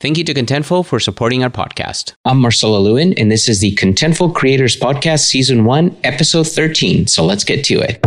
Thank you to Contentful for supporting our podcast. I'm Marcelo Lewin, and this is the Contentful Creators Podcast, Season 1, Episode 13. So let's get to it.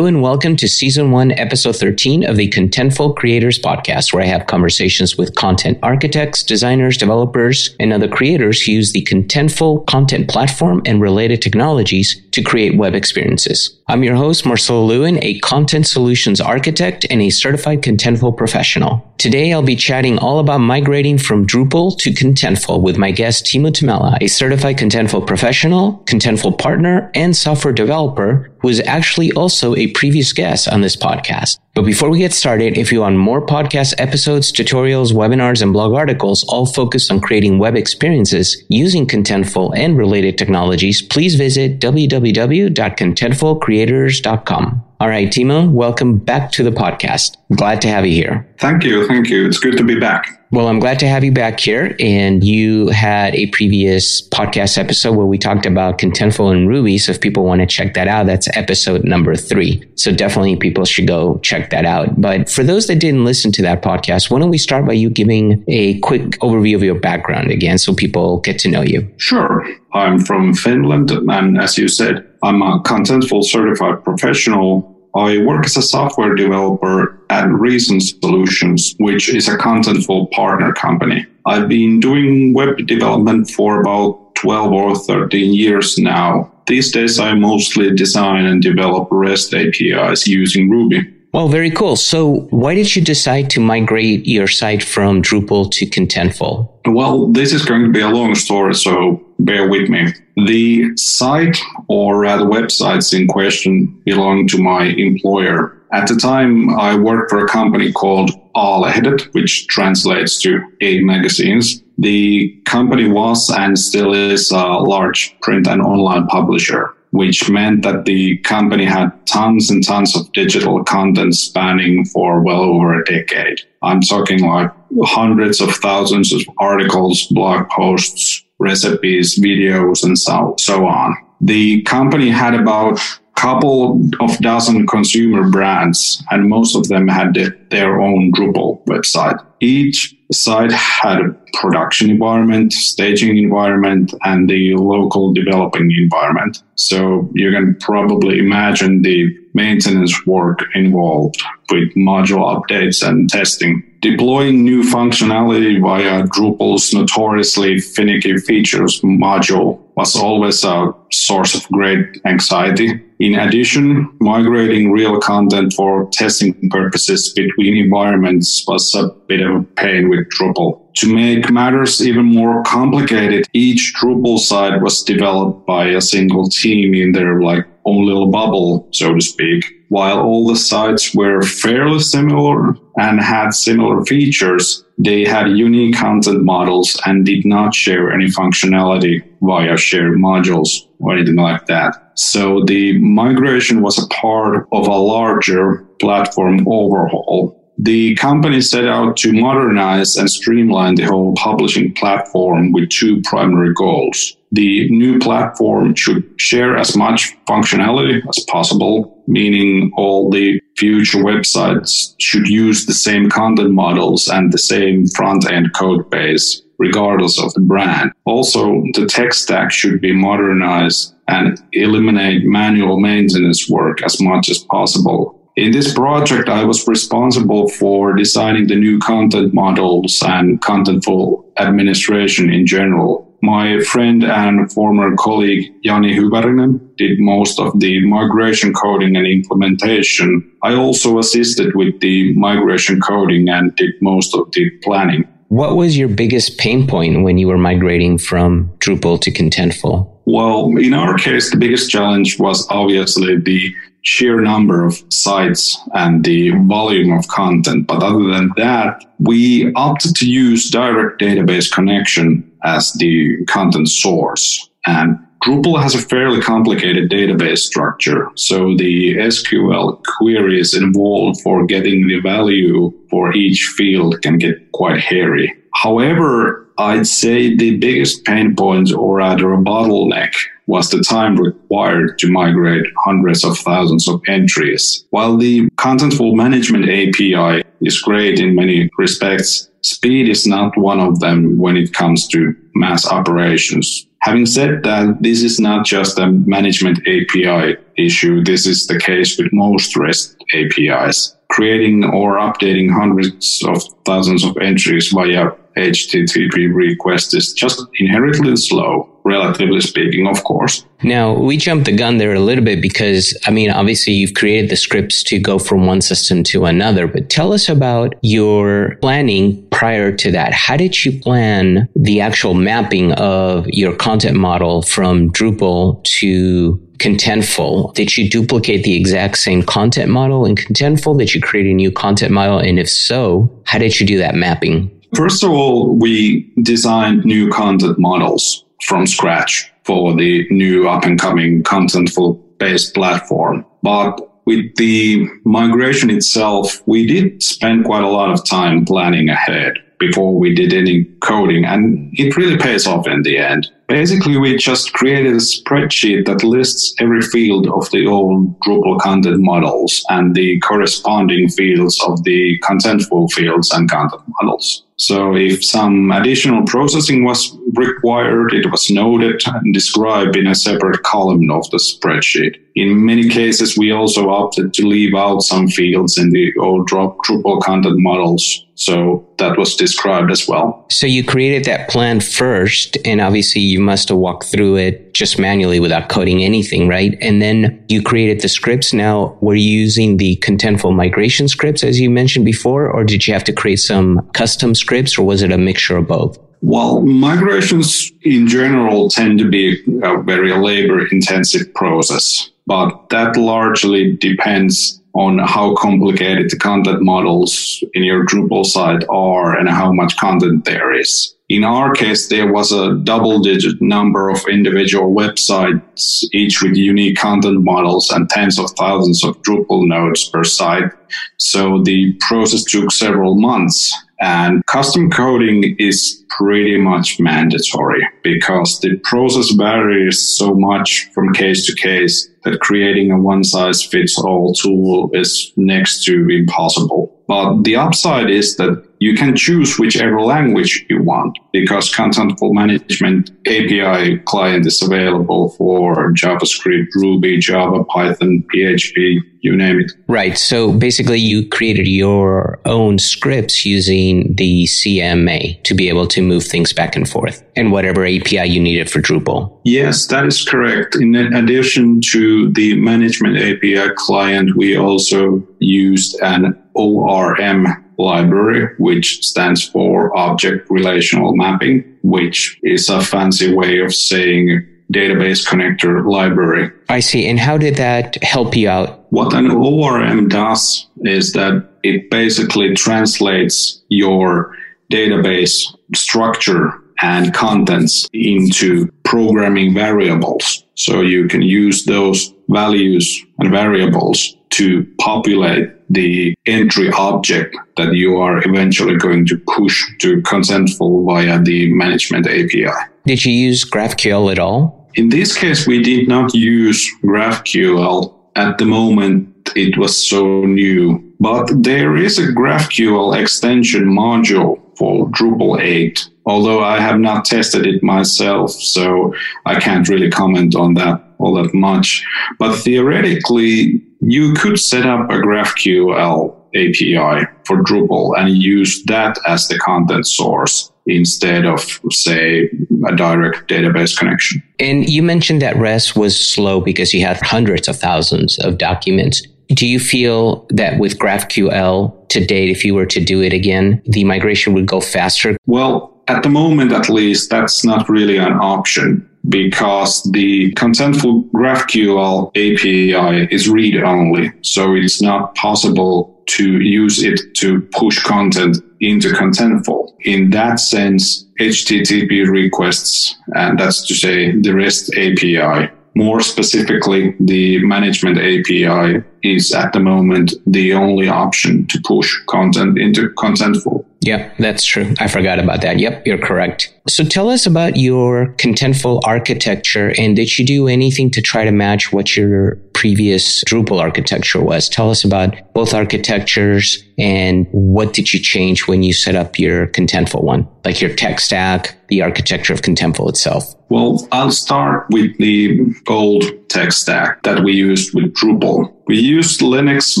And welcome to season one, episode 13 of the Contentful Creators Podcast, where I have conversations with content architects, designers, developers, and other creators who use the Contentful content platform and related technologies to create web experiences. I'm your host, Marcelo Lewin, a content solutions architect and a certified Contentful professional. Today, I'll be chatting all about migrating from Drupal to Contentful with my guest, Timo Tamela, a certified Contentful professional, Contentful partner, and software developer who is actually also a previous guest on this podcast. But before we get started, if you want more podcast episodes, tutorials, webinars, and blog articles, all focused on creating web experiences using Contentful and related technologies, please visit www.contentfulcreators.com. All right, Timo, welcome back to the podcast. Glad to have you here. Thank you. Thank you. It's good to be back. Well, I'm glad to have you back here. And you had a previous podcast episode where we talked about Contentful and Ruby. So if people want to check that out, that's episode number three. So definitely people should go check that out. But for those that didn't listen to that podcast, why don't we start by you giving a quick overview of your background again so people get to know you? Sure. I'm from Finland. And as you said, I'm a Contentful certified professional I work as a software developer at Reason Solutions, which is a Contentful partner company. I've been doing web development for about 12 or 13 years now. These days, I mostly design and develop REST APIs using Ruby. Well, very cool. So, why did you decide to migrate your site from Drupal to Contentful? Well, this is going to be a long story, so bear with me. The site, or rather websites in question, belong to my employer. At the time, I worked for a company called A-lehdet, which translates to A magazines. The company was and still is a large print and online publisher which meant that the company had tons and tons of digital content spanning for well over a decade. I'm talking like hundreds of thousands of articles, blog posts, recipes, videos, and so, so on. The company had about couple of dozen consumer brands, and most of them had their own Drupal website. Each site had a production environment, staging environment, and the local developing environment. So you can probably imagine the maintenance work involved with module updates and testing. Deploying new functionality via Drupal's notoriously finicky features module was always a source of great anxiety. In addition, migrating real content for testing purposes between environments was a bit of a pain with Drupal. To make matters even more complicated, each Drupal site was developed by a single team in their like own little bubble, so to speak. While all the sites were fairly similar and had similar features, they had unique content models and did not share any functionality via shared modules or anything like that. So the migration was a part of a larger platform overhaul the company set out to modernize and streamline the whole publishing platform with two primary goals. The new platform should share as much functionality as possible, meaning all the future websites should use the same content models and the same front end code base, regardless of the brand. Also, the tech stack should be modernized and eliminate manual maintenance work as much as possible in this project, I was responsible for designing the new content models and contentful administration in general. My friend and former colleague Jani Hyvärinen did most of the migration coding and implementation. I also assisted with the migration coding and did most of the planning. What was your biggest pain point when you were migrating from Drupal to Contentful? Well, in our case, the biggest challenge was obviously the sheer number of sites and the volume of content. But other than that, we opted to use direct database connection as the content source. And Drupal has a fairly complicated database structure. So the SQL queries involved for getting the value for each field can get quite hairy. However, I'd say the biggest pain point or rather a bottleneck was the time required to migrate hundreds of thousands of entries. While the Contentful Management API is great in many respects, speed is not one of them when it comes to mass operations. Having said that, this is not just a management API issue. This is the case with most REST APIs. Creating or updating hundreds of thousands of entries via HTTP request is just inherently slow, relatively speaking, of course. Now, we jumped the gun there a little bit because, I mean, obviously you've created the scripts to go from one system to another, but tell us about your planning prior to that. How did you plan the actual mapping of your content model from Drupal to Contentful? Did you duplicate the exact same content model in Contentful? Did you create a new content model? And if so, how did you do that mapping? First of all, we designed new content models from scratch for the new up and coming contentful based platform. But with the migration itself, we did spend quite a lot of time planning ahead before we did any coding, and it really pays off in the end. Basically, we just created a spreadsheet that lists every field of the old Drupal content models and the corresponding fields of the contentful fields and content models. So if some additional processing was required, it was noted and described in a separate column of the spreadsheet. In many cases, we also opted to leave out some fields in the old Drupal content models. So that was described as well. So you created that plan first, and obviously you must have walked through it just manually without coding anything, right? And then you created the scripts. Now, were you using the contentful migration scripts as you mentioned before, or did you have to create some custom scripts, or was it a mixture of both? Well, migrations in general tend to be a very labor intensive process, but that largely depends on how complicated the content models in your Drupal site are and how much content there is. In our case, there was a double digit number of individual websites, each with unique content models and tens of thousands of Drupal nodes per site. So the process took several months and custom coding is pretty much mandatory because the process varies so much from case to case that creating a one size fits all tool is next to impossible. But the upside is that you can choose whichever language you want because Contentful Management API client is available for JavaScript, Ruby, Java, Python, PHP, you name it. Right. So basically you created your own scripts using the CMA to be able to move things back and forth and whatever API you needed for Drupal. Yes, that is correct. In addition to the management API client, we also used an ORM library, which stands for Object Relational Mapping, which is a fancy way of saying database connector library. I see. And how did that help you out? What an ORM does is that it basically translates your database structure and contents into programming variables. So you can use those values and variables to populate the entry object that you are eventually going to push to Contentful via the management API. Did you use GraphQL at all? In this case, we did not use GraphQL. At the moment, it was so new. But there is a GraphQL extension module for Drupal 8 although I have not tested it myself, so I can't really comment on that all that much. But theoretically, you could set up a GraphQL API for Drupal and use that as the content source instead of, say, a direct database connection. And you mentioned that REST was slow because you had hundreds of thousands of documents. Do you feel that with GraphQL to date, if you were to do it again, the migration would go faster? Well, at the moment, at least, that's not really an option because the contentful GraphQL API is read only. So it's not possible to use it to push content into contentful. In that sense, HTTP requests, and that's to say the REST API More specifically, the management API is at the moment the only option to push content into Contentful. Yep, that's true. I forgot about that. Yep, you're correct. So tell us about your Contentful architecture and did you do anything to try to match what your previous Drupal architecture was? Tell us about both architectures and what did you change when you set up your Contentful one? Like your tech stack, the architecture of Contentful itself. Well, I'll start with the old tech stack that we used with Drupal. We used Linux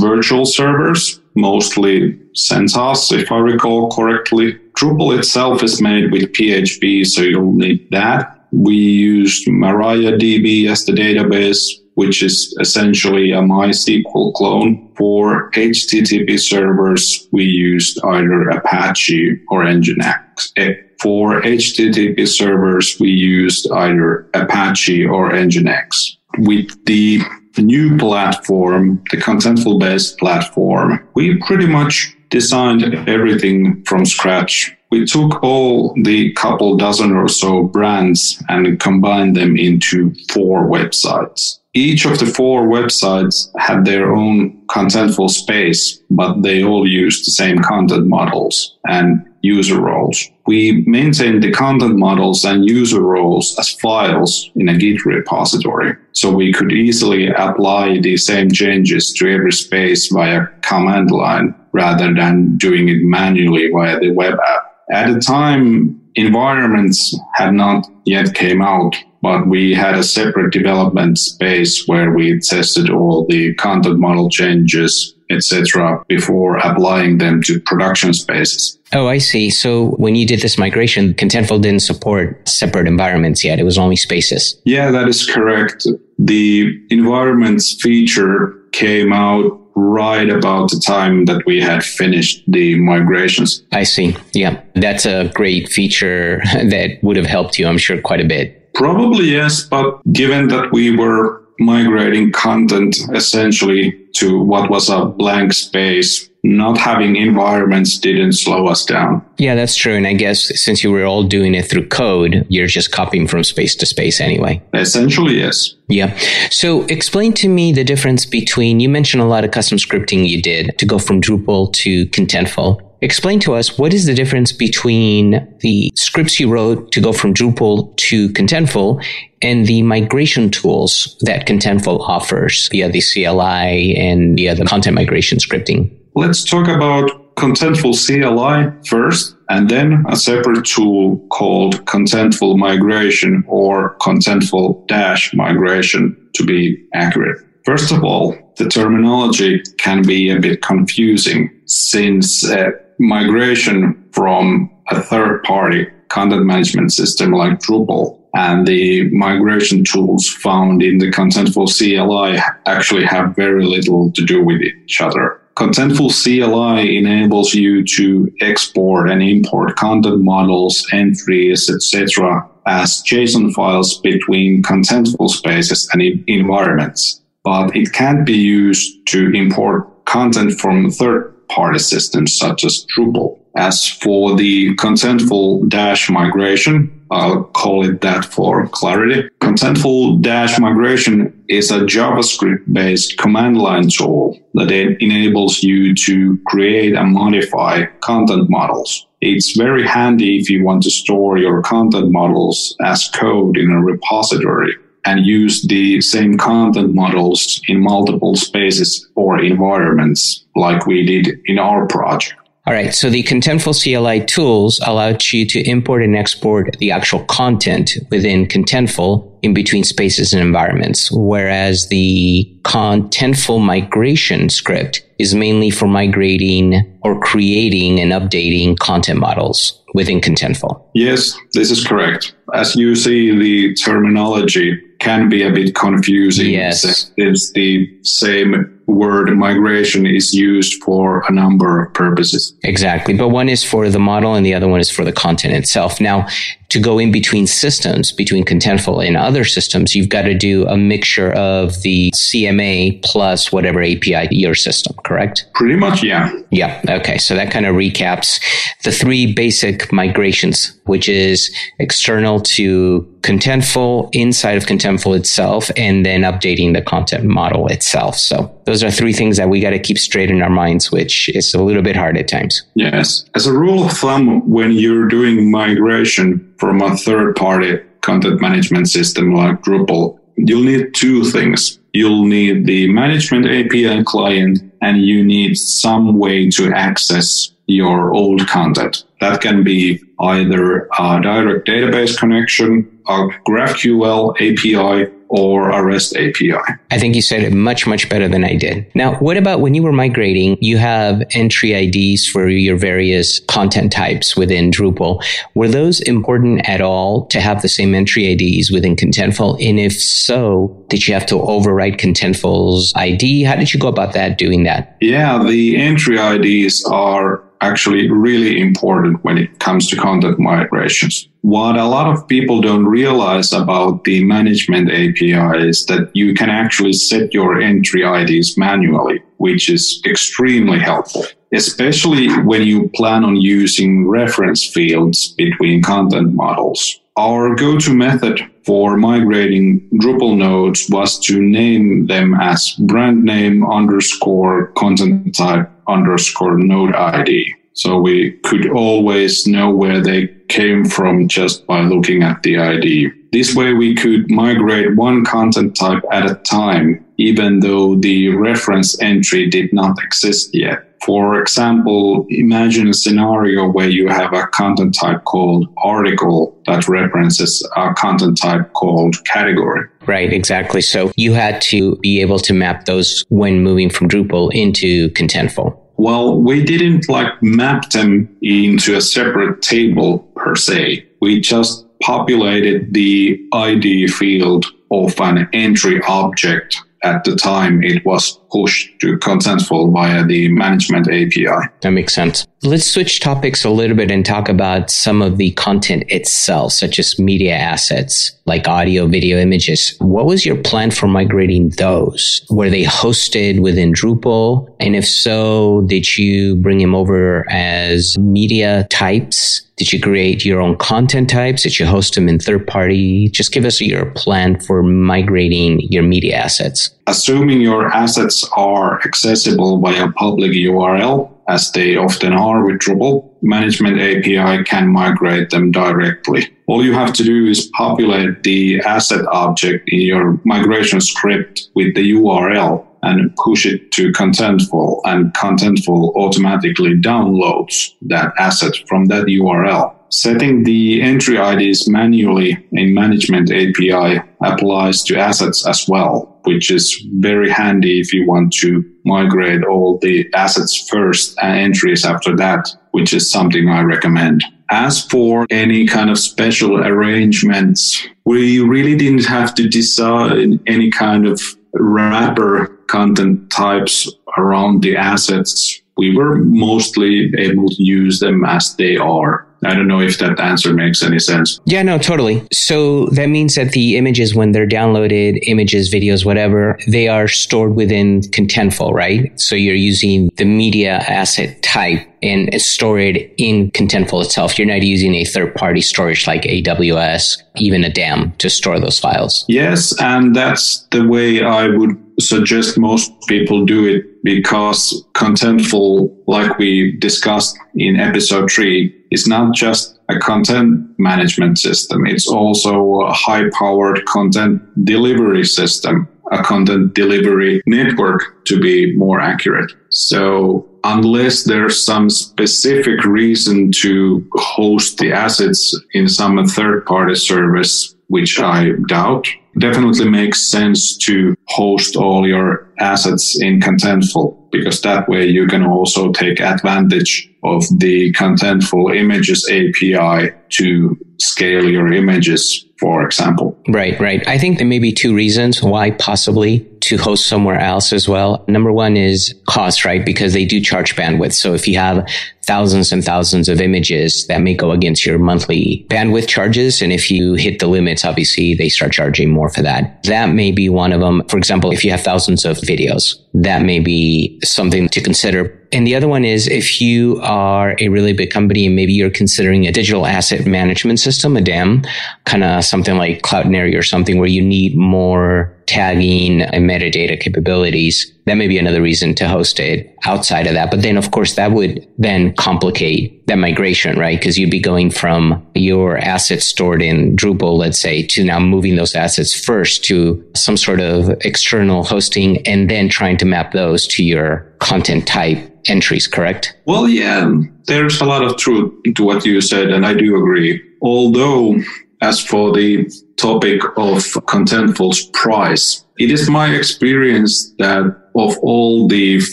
virtual servers, mostly CentOS, if I recall correctly. Drupal itself is made with PHP, so you'll need that. We used MariaDB as the database, which is essentially a MySQL clone. For HTTP servers, we used either Apache or Nginx. For HTTP servers, we used either Apache or Nginx. With the new platform, the contentful based platform, we pretty much designed everything from scratch. We took all the couple dozen or so brands and combined them into four websites. Each of the four websites had their own contentful space, but they all used the same content models and user roles. We maintained the content models and user roles as files in a Git repository. So we could easily apply the same changes to every space via command line rather than doing it manually via the web app. At the time, environments had not yet came out but we had a separate development space where we tested all the content model changes, etc., before applying them to production spaces. Oh, I see. So when you did this migration, Contentful didn't support separate environments yet. It was only spaces. Yeah, that is correct. The environments feature came out right about the time that we had finished the migrations. I see. Yeah. That's a great feature that would have helped you, I'm sure, quite a bit. Probably yes, but given that we were migrating content essentially to what was a blank space, not having environments didn't slow us down. Yeah, that's true. And I guess since you were all doing it through code, you're just copying from space to space anyway. Essentially, yes. Yeah. So explain to me the difference between, you mentioned a lot of custom scripting you did to go from Drupal to Contentful. Explain to us what is the difference between the scripts you wrote to go from Drupal to Contentful and the migration tools that Contentful offers via the CLI and via the content migration scripting. Let's talk about Contentful CLI first, and then a separate tool called Contentful Migration or Contentful Dash Migration to be accurate. First of all, the terminology can be a bit confusing since uh, migration from a third party content management system like Drupal and the migration tools found in the Contentful CLI actually have very little to do with each other. Contentful CLI enables you to export and import content models, entries, etc. as JSON files between Contentful spaces and environments. But it can't be used to import content from third party systems such as Drupal. As for the contentful dash migration, I'll call it that for clarity. Contentful dash migration is a JavaScript based command line tool that enables you to create and modify content models. It's very handy if you want to store your content models as code in a repository and use the same content models in multiple spaces or environments like we did in our project. All right. So the Contentful CLI tools allowed you to import and export the actual content within Contentful in between spaces and environments. Whereas the Contentful migration script is mainly for migrating or creating and updating content models within Contentful. Yes, this is correct. As you see, the terminology can be a bit confusing. Yes. It's the same word migration is used for a number of purposes. Exactly. But one is for the model and the other one is for the content itself. Now, to go in between systems, between Contentful and other systems, you've got to do a mixture of the CMA plus whatever API your system, correct? Pretty much, yeah. Yeah. Okay. So that kind of recaps the three basic migrations, which is external to Contentful, inside of Contentful itself, and then updating the content model itself. So those are three things that we got to keep straight in our minds, which is a little bit hard at times. Yes. As a rule of thumb, when you're doing migration from a third party content management system like Drupal, you'll need two things. You'll need the management API client and you need some way to access your old content. That can be either a direct database connection, a GraphQL API, or a REST API. I think you said it much, much better than I did. Now, what about when you were migrating, you have entry IDs for your various content types within Drupal. Were those important at all to have the same entry IDs within Contentful? And if so, did you have to overwrite Contentful's ID? How did you go about that, doing that? Yeah, the entry IDs are actually really important when it comes to content migrations. What a lot of people don't realize about the management API is that you can actually set your entry IDs manually, which is extremely helpful, especially when you plan on using reference fields between content models. Our go-to method for migrating Drupal nodes was to name them as brand name underscore content type underscore node ID. So we could always know where they came from just by looking at the ID. This way we could migrate one content type at a time, even though the reference entry did not exist yet. For example, imagine a scenario where you have a content type called article that references a content type called category. Right, exactly. So you had to be able to map those when moving from Drupal into Contentful. Well, we didn't like map them into a separate table per se. We just populated the ID field of an entry object at the time it was pushed to Contentful via the management API. That makes sense. Let's switch topics a little bit and talk about some of the content itself, such as media assets like audio, video, images. What was your plan for migrating those? Were they hosted within Drupal? And if so, did you bring them over as media types? Did you create your own content types? Did you host them in third party? Just give us your plan for migrating your media assets. Assuming your assets are accessible by a public URL, as they often are with Drupal, Management API can migrate them directly. All you have to do is populate the asset object in your migration script with the URL and push it to Contentful and Contentful automatically downloads that asset from that URL. Setting the entry IDs manually in Management API applies to assets as well, which is very handy if you want to migrate all the assets first and entries after that, which is something I recommend. As for any kind of special arrangements, we really didn't have to decide any kind of wrapper content types around the assets. We were mostly able to use them as they are. I don't know if that answer makes any sense. Yeah, no, totally. So that means that the images, when they're downloaded, images, videos, whatever, they are stored within Contentful, right? So you're using the media asset type and store it in Contentful itself. You're not using a third party storage like AWS, even a DAM to store those files. Yes. And that's the way I would suggest most people do it because Contentful, like we discussed in episode three, is not just a content management system. It's also a high powered content delivery system, a content delivery network to be more accurate. So unless there's some specific reason to host the assets in some third party service, which I doubt, definitely makes sense to host all your assets in Contentful because that way you can also take advantage of the Contentful Images API to scale your images for example. Right, right. I think there may be two reasons why possibly to host somewhere else as well. Number one is cost, right? Because they do charge bandwidth. So if you have thousands and thousands of images that may go against your monthly bandwidth charges. And if you hit the limits, obviously they start charging more for that. That may be one of them. For example, if you have thousands of videos, that may be something to consider. And the other one is if you are a really big company and maybe you're considering a digital asset management system, a DAM, kind of something like Cloudinary or something where you need more tagging and metadata capabilities, that may be another reason to host it outside of that. But then, of course, that would then complicate that migration, right? Because you'd be going from your assets stored in Drupal, let's say, to now moving those assets first to some sort of external hosting and then trying to map those to your content type entries, correct? Well, yeah, there's a lot of truth to what you said, and I do agree. Although as for the topic of Contentful's price, it is my experience that of all the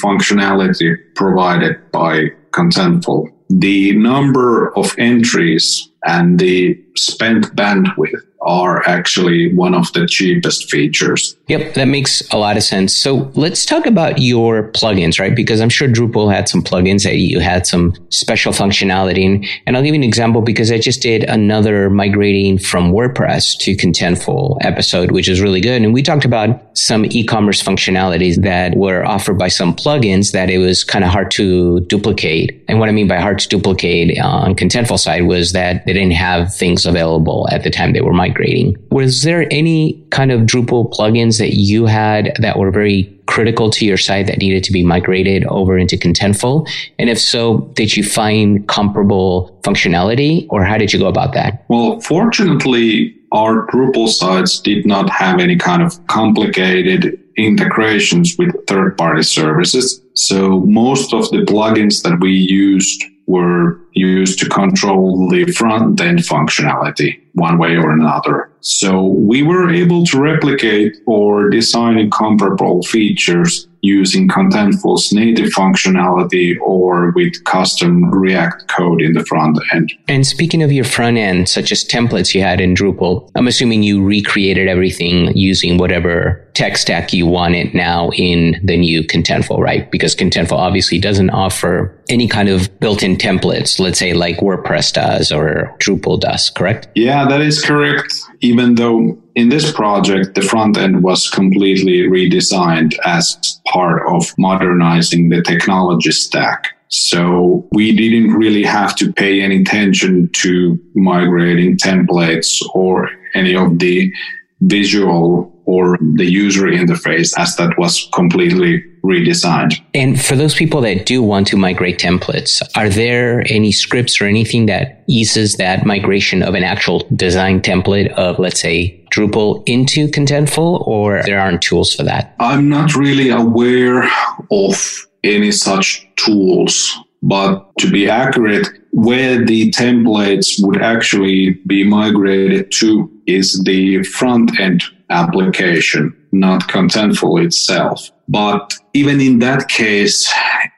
functionality provided by Contentful, the number of entries and the spent bandwidth are actually one of the cheapest features. Yep, that makes a lot of sense. So let's talk about your plugins, right? Because I'm sure Drupal had some plugins that you had some special functionality. And I'll give you an example because I just did another migrating from WordPress to Contentful episode, which is really good. And we talked about some e-commerce functionalities that were offered by some plugins that it was kind of hard to duplicate. And what I mean by hard to duplicate uh, on Contentful side was that they didn't have things available at the time they were migrating. Was there any kind of Drupal plugins that you had that were very critical to your site that needed to be migrated over into Contentful? And if so, did you find comparable functionality or how did you go about that? Well, fortunately, our Drupal sites did not have any kind of complicated integrations with third party services. So most of the plugins that we used were used to control the front end functionality one way or another. So we were able to replicate or design comparable features using Contentful's native functionality or with custom React code in the front end. And speaking of your front end, such as templates you had in Drupal, I'm assuming you recreated everything using whatever tech stack you want it now in the new Contentful, right? Because Contentful obviously doesn't offer any kind of built-in templates, let's say like WordPress does or Drupal does, correct? Yeah, that is correct. Even though in this project, the front end was completely redesigned as part of modernizing the technology stack. So we didn't really have to pay any attention to migrating templates or any of the visual or the user interface as that was completely redesigned. And for those people that do want to migrate templates, are there any scripts or anything that eases that migration of an actual design template of, let's say, Drupal into Contentful, or there aren't tools for that? I'm not really aware of any such tools. But to be accurate, where the templates would actually be migrated to is the front end application, not Contentful itself. But even in that case,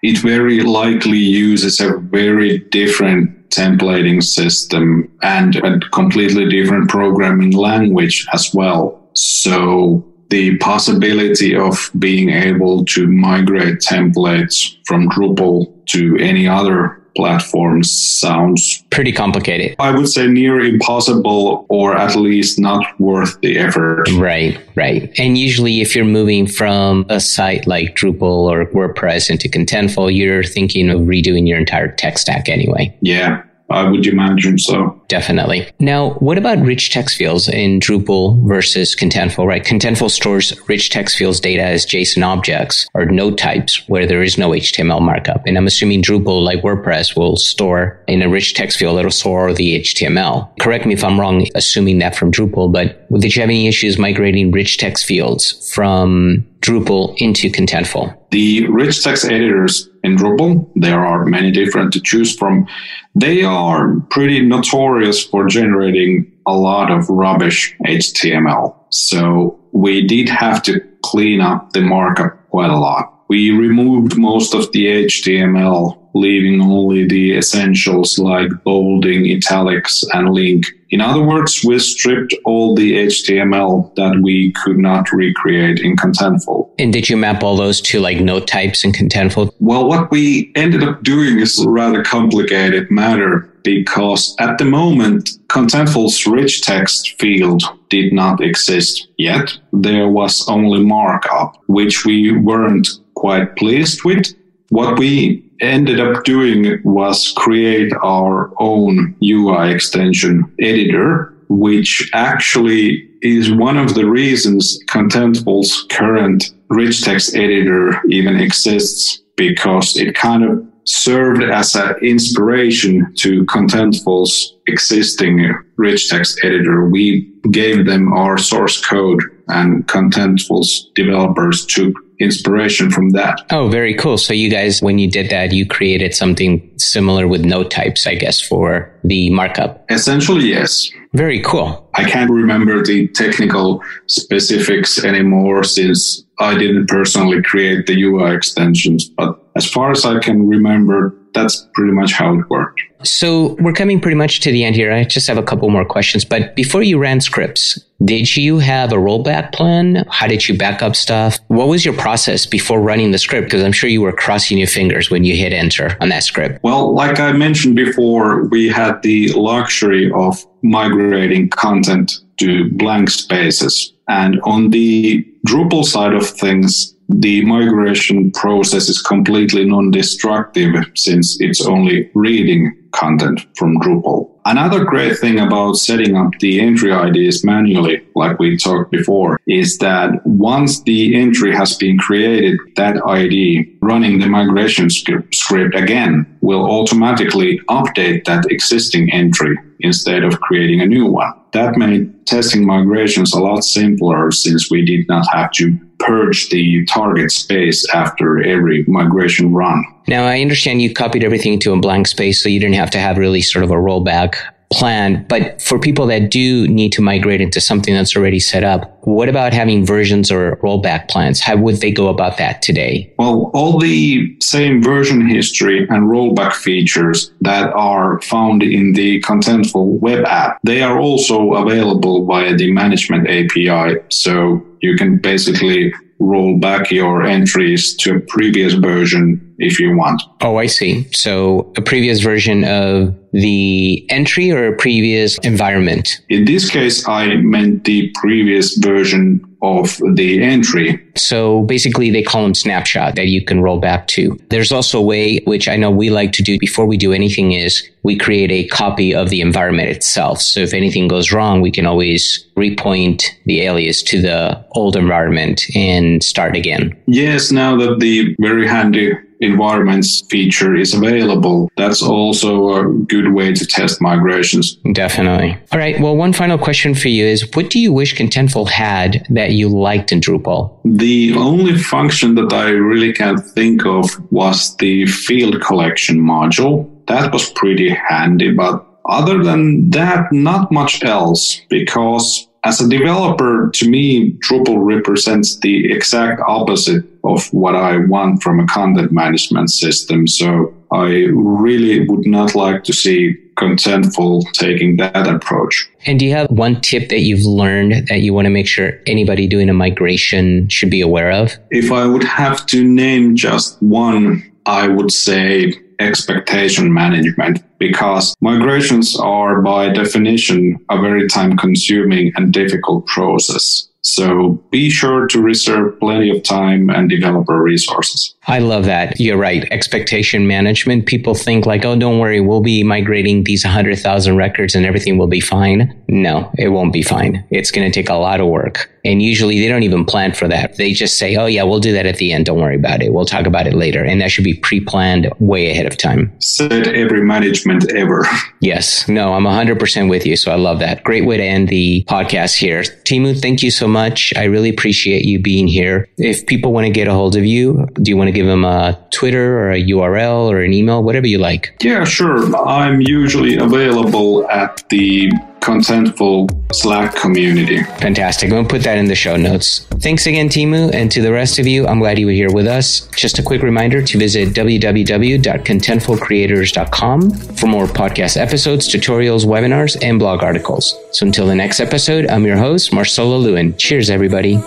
it very likely uses a very different templating system and a completely different programming language as well. So the possibility of being able to migrate templates from Drupal to any other platforms sounds pretty complicated. I would say near impossible or at least not worth the effort. Right, right. And usually if you're moving from a site like Drupal or WordPress into Contentful, you're thinking of redoing your entire tech stack anyway. Yeah. I would imagine so. Definitely. Now, what about rich text fields in Drupal versus Contentful, right? Contentful stores rich text fields data as JSON objects or node types where there is no HTML markup. And I'm assuming Drupal, like WordPress, will store in a rich text field, it'll store the HTML. Correct me if I'm wrong, assuming that from Drupal, but did you have any issues migrating rich text fields from Drupal into Contentful? The rich text editors in Drupal, there are many different to choose from. They are pretty notorious for generating a lot of rubbish HTML. So we did have to clean up the markup quite a lot. We removed most of the HTML leaving only the essentials like bolding, italics, and link. In other words, we stripped all the HTML that we could not recreate in Contentful. And did you map all those to like node types in Contentful? Well, what we ended up doing is a rather complicated matter because at the moment, Contentful's rich text field did not exist yet. There was only markup, which we weren't quite pleased with. What we ended up doing was create our own UI extension editor, which actually is one of the reasons Contentful's current rich text editor even exists because it kind of served as an inspiration to Contentful's existing rich text editor. We gave them our source code and Contentful's developers took inspiration from that. Oh, very cool. So you guys, when you did that, you created something similar with node types, I guess, for the markup. Essentially, yes. Very cool. I can't remember the technical specifics anymore since I didn't personally create the UI extensions, but as far as I can remember, that's pretty much how it worked. So we're coming pretty much to the end here. I just have a couple more questions. But before you ran scripts, did you have a rollback plan? How did you back up stuff? What was your process before running the script? Because I'm sure you were crossing your fingers when you hit enter on that script. Well, like I mentioned before, we had the luxury of migrating content to blank spaces. And on the Drupal side of things, the migration process is completely non-destructive since it's only reading content from Drupal. Another great thing about setting up the entry IDs manually, like we talked before, is that once the entry has been created, that ID running the migration script again will automatically update that existing entry instead of creating a new one. That made testing migrations a lot simpler since we did not have to purge the target space after every migration run. Now, I understand you copied everything to a blank space, so you didn't have to have really sort of a rollback plan. But for people that do need to migrate into something that's already set up, what about having versions or rollback plans? How would they go about that today? Well, all the same version history and rollback features that are found in the Contentful web app, they are also available via the management API. So you can basically roll back your entries to a previous version if you want. Oh, I see. So a previous version of the entry or a previous environment? In this case, I meant the previous version of the entry. So basically, they call them snapshot that you can roll back to. There's also a way, which I know we like to do before we do anything, is we create a copy of the environment itself. So if anything goes wrong, we can always repoint the alias to the old environment and start again. Yes, now that the very handy environments feature is available, that's also a good way to test migrations. Definitely. All right. Well, one final question for you is what do you wish Contentful had that you liked in Drupal? The only function that I really can't think of was the field collection module. That was pretty handy, but other than that, not much else because as a developer, to me, Drupal represents the exact opposite of what I want from a content management system. So I really would not like to see Contentful taking that approach. And do you have one tip that you've learned that you want to make sure anybody doing a migration should be aware of? If I would have to name just one, I would say expectation management because migrations are by definition a very time consuming and difficult process. So be sure to reserve plenty of time and developer resources. I love that. You're right. Expectation management. People think like, oh, don't worry, we'll be migrating these 100,000 records and everything will be fine. No, it won't be fine. It's going to take a lot of work. And usually they don't even plan for that. They just say, oh, yeah, we'll do that at the end. Don't worry about it. We'll talk about it later. And that should be pre planned way ahead of time. Said every management ever. Yes. No, I'm 100% with you. So I love that. Great way to end the podcast here. Timo, thank you so much. I really appreciate you being here. If people want to get a hold of you, do you want to give them a Twitter or a URL or an email, whatever you like? Yeah, sure. I'm usually available at the contentful Slack community. Fantastic. To put that in the show notes. Thanks again, Timo. And to the rest of you, I'm glad you were here with us. Just a quick reminder to visit www.contentfulcreators.com for more podcast episodes, tutorials, webinars, and blog articles. So until the next episode, I'm your host, Marcelo Lewin. Cheers, everybody.